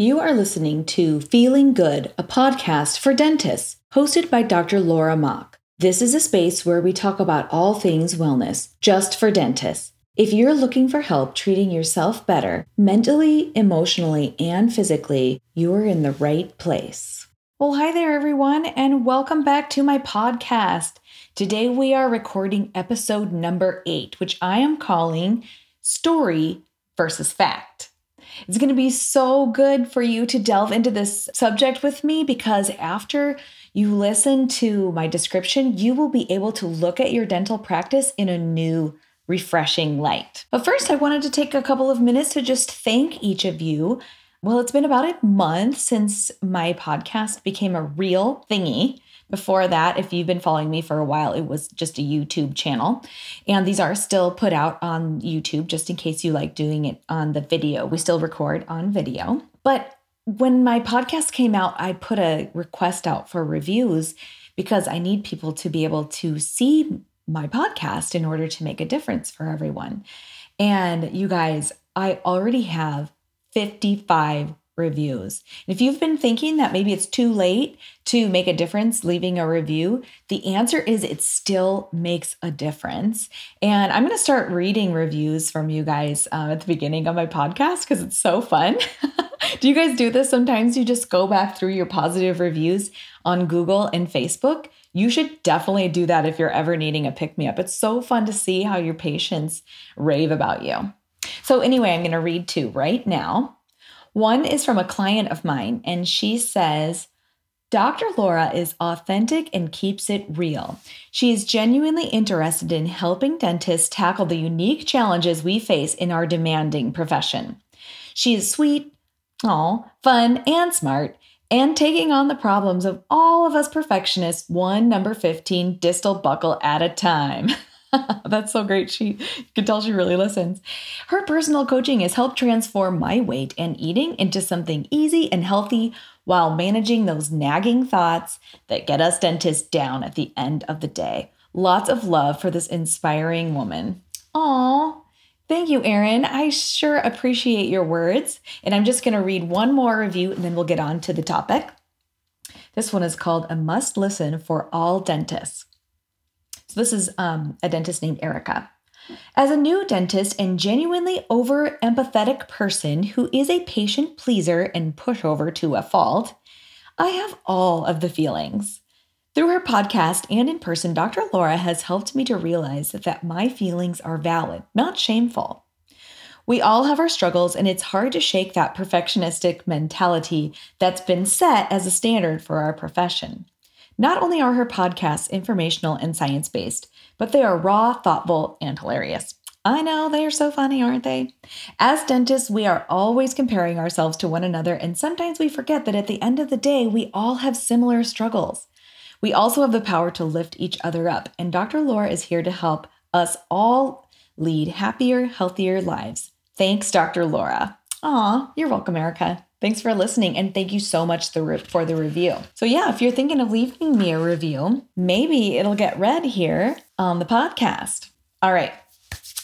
You are listening to Feeling Good, a podcast for dentists, hosted by Dr. Laura Mock. This is a space where we talk about all things wellness, just for dentists. If you're looking for help treating yourself better, mentally, emotionally, and physically, you're in the right place. Well, hi there, everyone, and welcome back to my podcast. Today we are recording episode number eight, which I am calling Story versus Fact. It's going to be so good for you to delve into this subject with me because after you listen to my description, you will be able to look at your dental practice in a new, refreshing light. But first, I wanted to take a couple of minutes to just thank each of you. Well, it's been about a month since my podcast became a real thingy. Before that, if you've been following me for a while, it was just a YouTube channel. And these are still put out on YouTube just in case you like doing it on the video. We still record on video. But when my podcast came out, I put a request out for reviews because I need people to be able to see my podcast in order to make a difference for everyone. And you guys, I already have 55 reviews. if you've been thinking that maybe it's too late to make a difference leaving a review, the answer is it still makes a difference. And I'm going to start reading reviews from you guys uh, at the beginning of my podcast because it's so fun. do you guys do this sometimes? You just go back through your positive reviews on Google and Facebook. You should definitely do that if you're ever needing a pick me up. It's so fun to see how your patients rave about you. So, anyway, I'm going to read two right now. One is from a client of mine, and she says, Dr. Laura is authentic and keeps it real. She is genuinely interested in helping dentists tackle the unique challenges we face in our demanding profession. She is sweet, all fun, and smart, and taking on the problems of all of us perfectionists one number 15 distal buccal at a time. That's so great. She you can tell she really listens. Her personal coaching has helped transform my weight and eating into something easy and healthy while managing those nagging thoughts that get us dentists down at the end of the day. Lots of love for this inspiring woman. Aw, Thank you, Erin. I sure appreciate your words. And I'm just going to read one more review and then we'll get on to the topic. This one is called A Must Listen for All Dentists. So this is um, a dentist named Erica. As a new dentist and genuinely over empathetic person who is a patient pleaser and pushover to a fault, I have all of the feelings. Through her podcast and in person, Dr. Laura has helped me to realize that my feelings are valid, not shameful. We all have our struggles, and it's hard to shake that perfectionistic mentality that's been set as a standard for our profession. Not only are her podcasts informational and science based, but they are raw, thoughtful, and hilarious. I know they are so funny, aren't they? As dentists, we are always comparing ourselves to one another, and sometimes we forget that at the end of the day, we all have similar struggles. We also have the power to lift each other up, and Dr. Laura is here to help us all lead happier, healthier lives. Thanks, Dr. Laura. Aw, you're welcome, Erica. Thanks for listening and thank you so much for the review. So, yeah, if you're thinking of leaving me a review, maybe it'll get read here on the podcast. All right,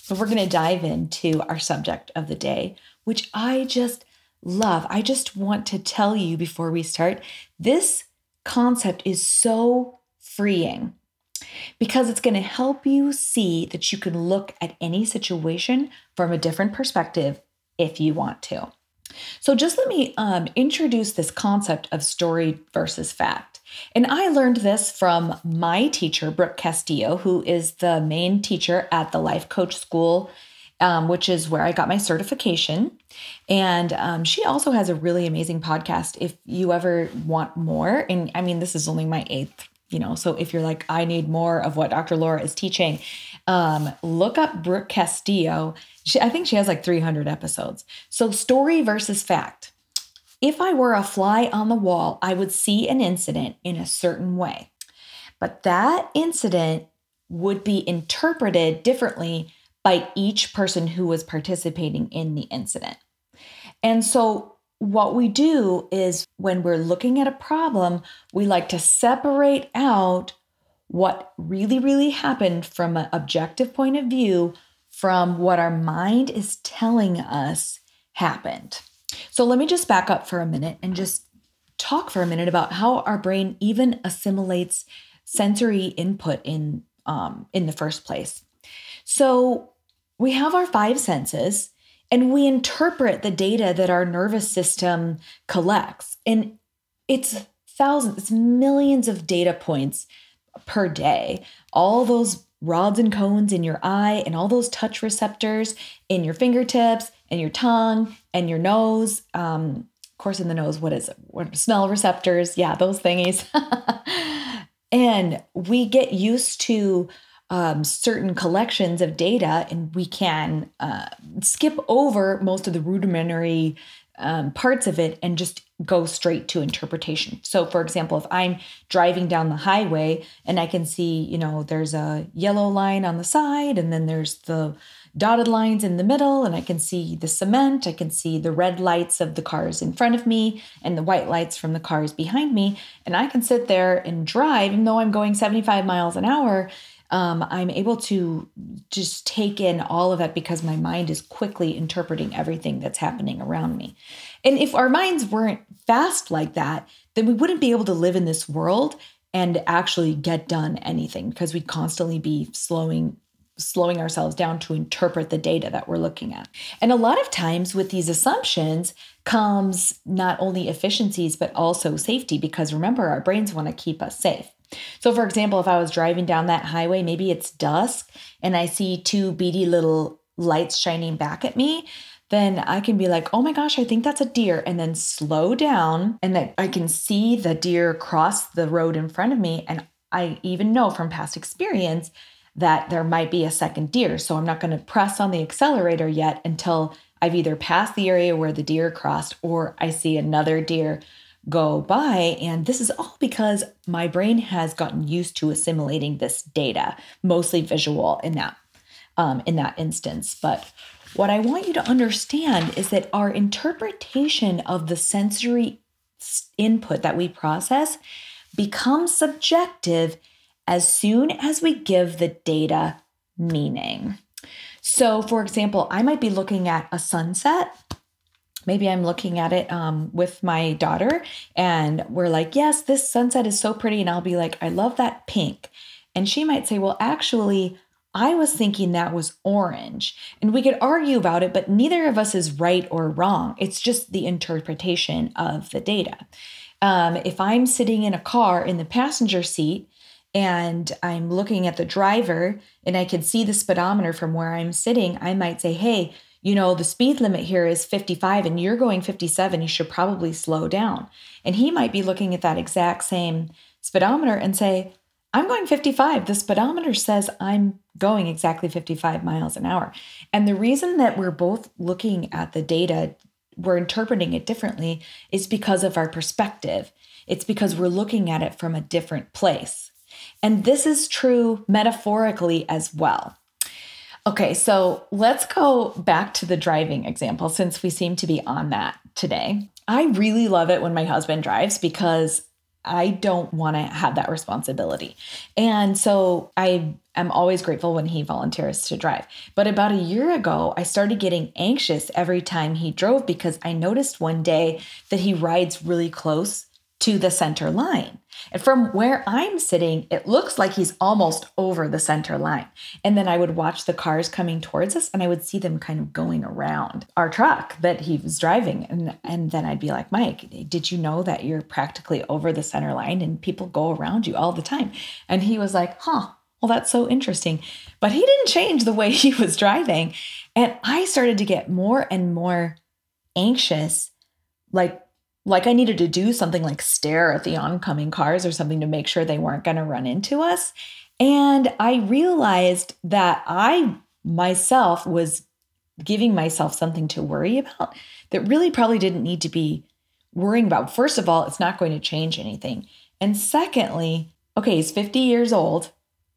but we're going to dive into our subject of the day, which I just love. I just want to tell you before we start this concept is so freeing because it's going to help you see that you can look at any situation from a different perspective if you want to. So, just let me um, introduce this concept of story versus fact. And I learned this from my teacher, Brooke Castillo, who is the main teacher at the Life Coach School, um, which is where I got my certification. And um, she also has a really amazing podcast if you ever want more. And I mean, this is only my eighth you know so if you're like i need more of what dr laura is teaching um, look up brooke castillo. She, i think she has like 300 episodes. So story versus fact. If i were a fly on the wall i would see an incident in a certain way. But that incident would be interpreted differently by each person who was participating in the incident. And so what we do is when we're looking at a problem, we like to separate out what really, really happened from an objective point of view from what our mind is telling us happened. So let me just back up for a minute and just talk for a minute about how our brain even assimilates sensory input in um, in the first place. So we have our five senses and we interpret the data that our nervous system collects. And it's thousands, it's millions of data points per day. All those rods and cones in your eye and all those touch receptors in your fingertips and your tongue and your nose. Um, of course, in the nose, what is it? What smell receptors? Yeah, those thingies. and we get used to um, certain collections of data, and we can uh, skip over most of the rudimentary um, parts of it and just go straight to interpretation. So, for example, if I'm driving down the highway and I can see, you know, there's a yellow line on the side, and then there's the dotted lines in the middle, and I can see the cement, I can see the red lights of the cars in front of me and the white lights from the cars behind me, and I can sit there and drive, even though I'm going 75 miles an hour um, I'm able to just take in all of that because my mind is quickly interpreting everything that's happening around me. And if our minds weren't fast like that, then we wouldn't be able to live in this world and actually get done anything because we'd constantly be slowing slowing ourselves down to interpret the data that we're looking at. And a lot of times with these assumptions comes not only efficiencies but also safety because remember our brains want to keep us safe. So, for example, if I was driving down that highway, maybe it's dusk and I see two beady little lights shining back at me, then I can be like, oh my gosh, I think that's a deer, and then slow down and that I can see the deer cross the road in front of me. And I even know from past experience that there might be a second deer. So I'm not going to press on the accelerator yet until I've either passed the area where the deer crossed or I see another deer go by. And this is all because my brain has gotten used to assimilating this data, mostly visual in that um, in that instance. But what I want you to understand is that our interpretation of the sensory input that we process becomes subjective as soon as we give the data meaning. So, for example, I might be looking at a sunset maybe I'm looking at it um, with my daughter and we're like, yes, this sunset is so pretty. And I'll be like, I love that pink. And she might say, well, actually, I was thinking that was orange. And we could argue about it, but neither of us is right or wrong. It's just the interpretation of the data. Um, if I'm sitting in a car in the passenger seat and I'm looking at the driver and I can see the speedometer from where I'm sitting, I might say, hey, you know, the speed limit here is 55 and you're going 57, you should probably slow down. And he might be looking at that exact same speedometer and say, I'm going 55. The speedometer says I'm going exactly 55 miles an hour. And the reason that we're both looking at the data, we're interpreting it differently, is because of our perspective. It's because we're looking at it from a different place. And this is true metaphorically as well. Okay, so let's go back to the driving example since we seem to be on that today. I really love it when my husband drives because I don't want to have that responsibility. And so I am always grateful when he volunteers to drive. But about a year ago, I started getting anxious every time he drove because I noticed one day that he rides really close to the center line. And from where I'm sitting, it looks like he's almost over the center line. And then I would watch the cars coming towards us and I would see them kind of going around our truck that he was driving. And, and then I'd be like, Mike, did you know that you're practically over the center line and people go around you all the time? And he was like, huh, well, that's so interesting. But he didn't change the way he was driving. And I started to get more and more anxious, like like I needed to do something like stare at the oncoming cars or something to make sure they weren't going to run into us. And I realized that I myself was giving myself something to worry about that really probably didn't need to be worrying about. First of all, it's not going to change anything. And secondly, okay, he's 50 years old.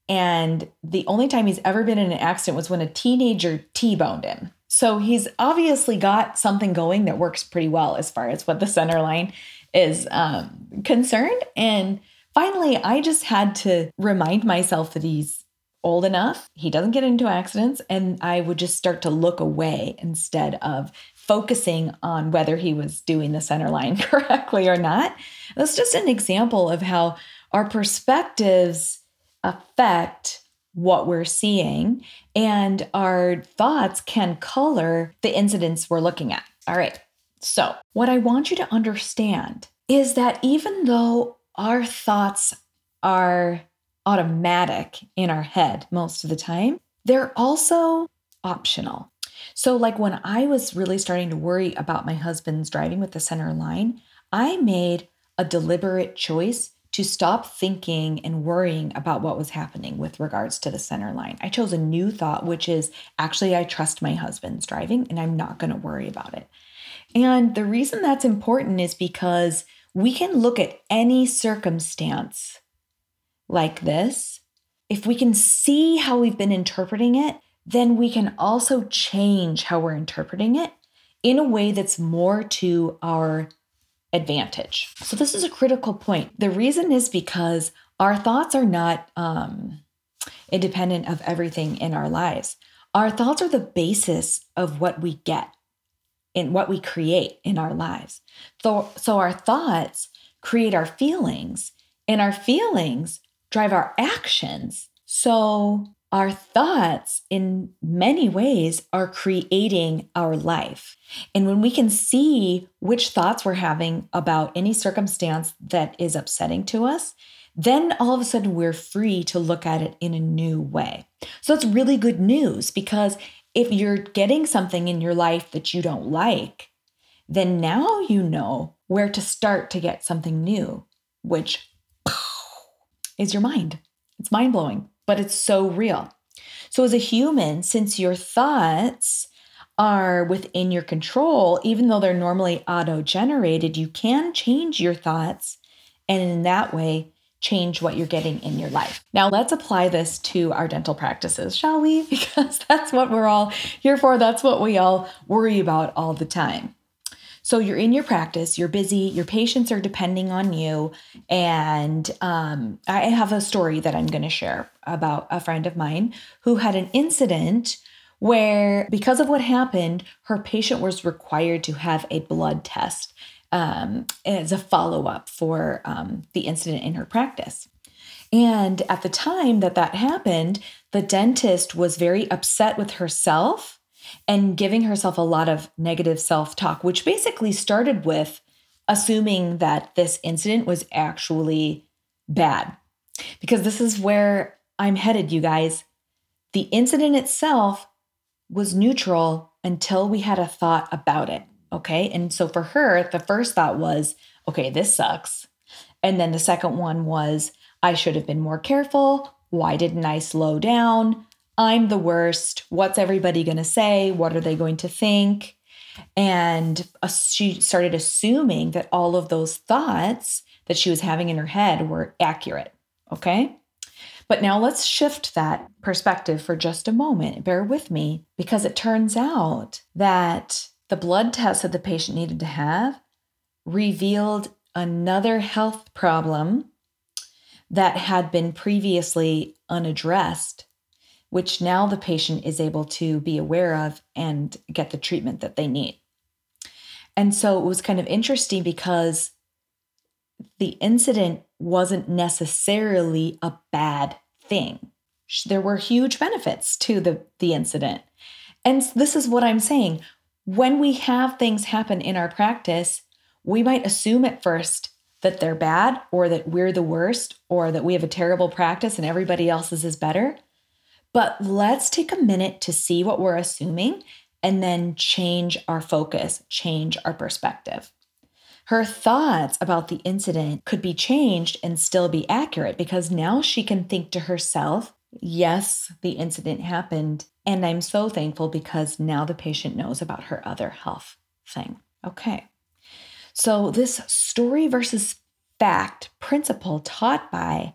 And the only time he's ever been in an accident was when a teenager T boned him. So he's obviously got something going that works pretty well as far as what the center line is um, concerned. And finally, I just had to remind myself that he's old enough, he doesn't get into accidents, and I would just start to look away instead of focusing on whether he was doing the center line correctly or not. That's just an example of how our perspectives affect what we're seeing, and our thoughts can color the incidents we're looking at. All right. So, what I want you to understand is that even though our thoughts are automatic in our head most of the time, they're also optional. So, like when I was really starting to worry about my husband's driving with the center line, I made a deliberate choice to stop thinking and worrying about what was happening with regards to the center line. I chose a new thought, which is actually, I trust my husband's driving and I'm not going to worry about it. And the reason that's important is because we can look at any circumstance like this. If we can see how we've been interpreting it, then we can also change how we're interpreting it in a way that's more to our advantage. So, this is a critical point. The reason is because our thoughts are not um, independent of everything in our lives. Our thoughts are the basis of what we get and what we create in our lives. So, so our thoughts create our feelings, and our feelings drive our actions. So, our thoughts, in many ways, are creating our life. And when we can see which thoughts we're having about any circumstance that is upsetting to us, then all of a sudden we're free to look at it in a new way. So it's really good news because if you're getting something in your life that you don't like, then now you know where to start to get something new, which is your mind. It's mind blowing but it's so real. So, as a human, since your thoughts are within your control, even though they're normally auto generated, you can change your thoughts and in that way change what you're getting in your life. Now, let's apply this to our dental practices, shall we? Because that's what we're all here for. That's what we all worry about all the time. So you're in your practice, you're busy, your patients are depending on you. And um, I have a story that I'm going to share about a friend of mine who had an incident where, because of what happened, her patient was required to have a blood test um, as a follow up for um, the incident in her practice. And at the time that that happened, the dentist was very upset with herself and giving herself a lot of negative self talk, which basically started with assuming that this incident was actually bad. Because this is where I'm headed, you guys. The incident itself was neutral until we had a thought about it. Okay. And so for her, the first thought was, okay, this sucks. And then the second one was, I should have been more careful. Why didn't I slow down? I'm the worst. What's everybody going to say? What are they going to think? And she started assuming that all of those thoughts that she was having in her head were accurate. Okay. But now let's shift that perspective for just a moment. Bear with me because it turns out that the blood test that the patient needed to have revealed another health problem that had been previously unaddressed which now the patient is able to be aware of and get the treatment that they need. And so it was kind of interesting because the incident wasn't necessarily a bad thing. There were huge benefits to the, the incident. And this is what I'm saying. When we have things happen in our practice, we might assume at first that they're bad or that we're the worst or that we have a terrible practice and everybody else's is better. But let's take a minute to see what we're assuming and then change our focus, change our perspective. Her thoughts about the incident could be changed and still be accurate because now she can think to herself, yes, the incident happened. And I'm so thankful because now the patient knows about her other health thing. Okay. So, this story versus fact principle taught by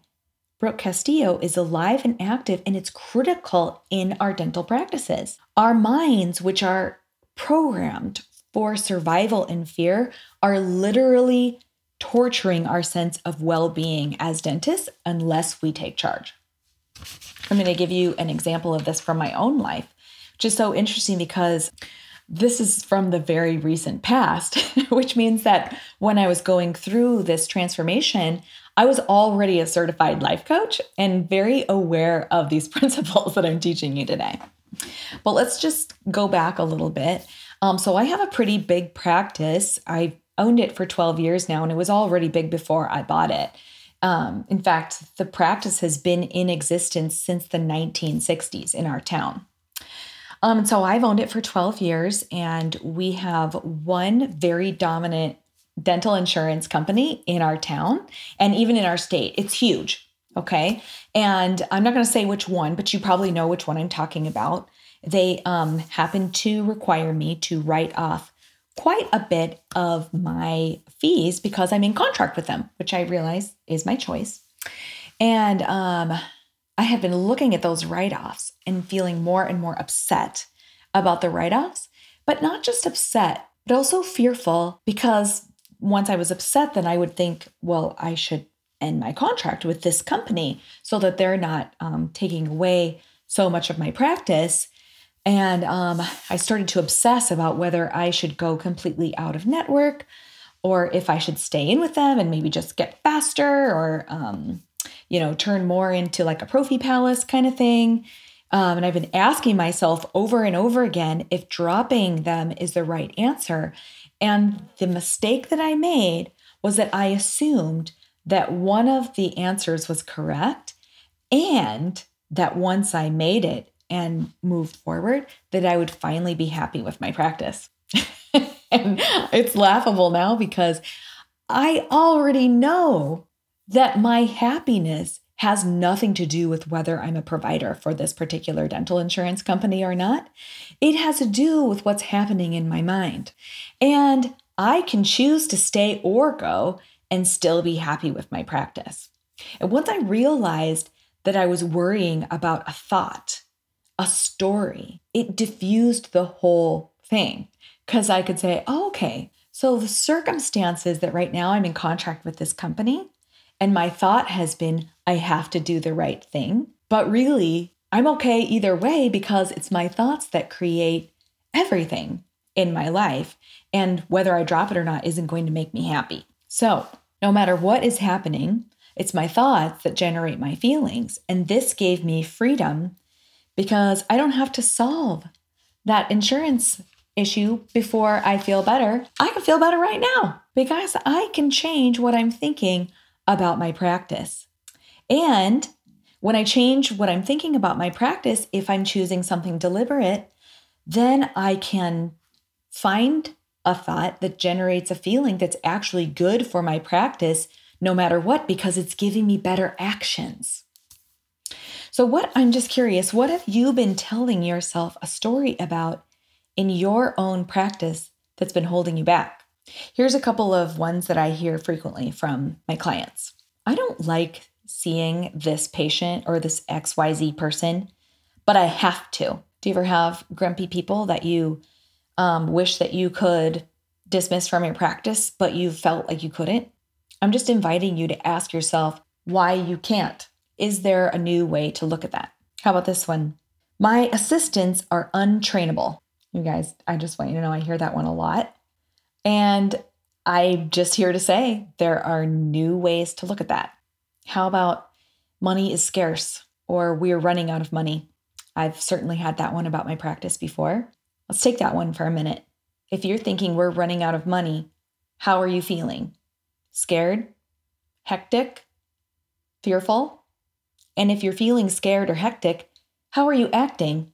Brooke Castillo is alive and active, and it's critical in our dental practices. Our minds, which are programmed for survival and fear, are literally torturing our sense of well being as dentists unless we take charge. I'm going to give you an example of this from my own life, which is so interesting because this is from the very recent past, which means that when I was going through this transformation, I was already a certified life coach and very aware of these principles that I'm teaching you today. But let's just go back a little bit. Um, so I have a pretty big practice. I've owned it for 12 years now, and it was already big before I bought it. Um, in fact, the practice has been in existence since the 1960s in our town. Um, so I've owned it for 12 years, and we have one very dominant dental insurance company in our town and even in our state. It's huge. Okay. And I'm not going to say which one, but you probably know which one I'm talking about. They um, happen to require me to write off quite a bit of my fees because I'm in contract with them, which I realize is my choice. And um, I have been looking at those write offs and feeling more and more upset about the write offs, but not just upset, but also fearful because once I was upset, then I would think, well, I should end my contract with this company so that they're not um, taking away so much of my practice. And um, I started to obsess about whether I should go completely out of network or if I should stay in with them and maybe just get faster or, um, you know, turn more into like a prophy Palace kind of thing. Um, and I've been asking myself over and over again if dropping them is the right answer. And the mistake that I made was that I assumed that one of the answers was correct and that once I made it and moved forward, that I would finally be happy with my practice. and it's laughable now because I already know that my happiness has nothing to do with whether I'm a provider for this particular dental insurance company or not. It has to do with what's happening in my mind. And I can choose to stay or go and still be happy with my practice. And once I realized that I was worrying about a thought, a story, it diffused the whole thing because I could say, oh, okay, so the circumstances that right now I'm in contract with this company, and my thought has been, I have to do the right thing. But really, I'm okay either way because it's my thoughts that create everything in my life. And whether I drop it or not isn't going to make me happy. So, no matter what is happening, it's my thoughts that generate my feelings. And this gave me freedom because I don't have to solve that insurance issue before I feel better. I can feel better right now because I can change what I'm thinking about my practice. And when I change what I'm thinking about my practice, if I'm choosing something deliberate, then I can find a thought that generates a feeling that's actually good for my practice no matter what, because it's giving me better actions. So, what I'm just curious, what have you been telling yourself a story about in your own practice that's been holding you back? Here's a couple of ones that I hear frequently from my clients. I don't like seeing this patient or this XYZ person, but I have to. Do you ever have grumpy people that you um, wish that you could dismiss from your practice, but you felt like you couldn't? I'm just inviting you to ask yourself why you can't. Is there a new way to look at that? How about this one? My assistants are untrainable. You guys, I just want you to know I hear that one a lot. And I'm just here to say there are new ways to look at that. How about money is scarce or we're running out of money? I've certainly had that one about my practice before. Let's take that one for a minute. If you're thinking we're running out of money, how are you feeling? Scared? Hectic? Fearful? And if you're feeling scared or hectic, how are you acting?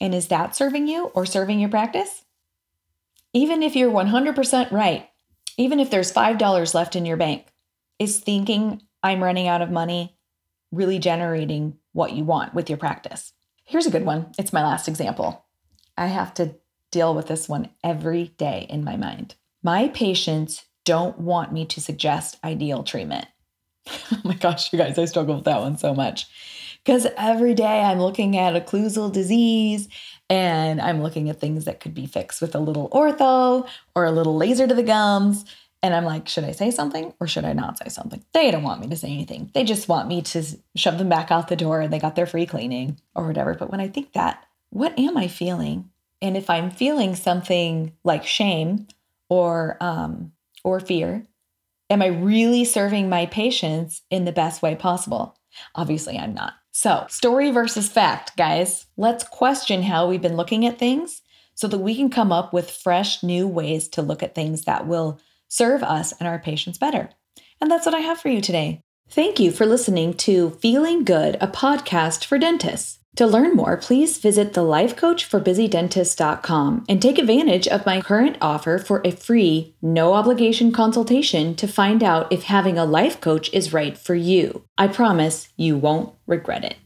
And is that serving you or serving your practice? Even if you're 100% right, even if there's $5 left in your bank, is thinking I'm running out of money really generating what you want with your practice? Here's a good one. It's my last example. I have to deal with this one every day in my mind. My patients don't want me to suggest ideal treatment. oh my gosh, you guys, I struggle with that one so much. Because every day I'm looking at occlusal disease and I'm looking at things that could be fixed with a little ortho or a little laser to the gums. And I'm like, should I say something or should I not say something? They don't want me to say anything. They just want me to shove them back out the door and they got their free cleaning or whatever. But when I think that, what am I feeling? And if I'm feeling something like shame or um, or fear, am I really serving my patients in the best way possible? Obviously, I'm not. So, story versus fact, guys. Let's question how we've been looking at things so that we can come up with fresh, new ways to look at things that will serve us and our patients better. And that's what I have for you today. Thank you for listening to Feeling Good, a podcast for dentists. To learn more, please visit thelifecoachforbusydentists.com and take advantage of my current offer for a free, no obligation consultation to find out if having a life coach is right for you. I promise you won't regret it.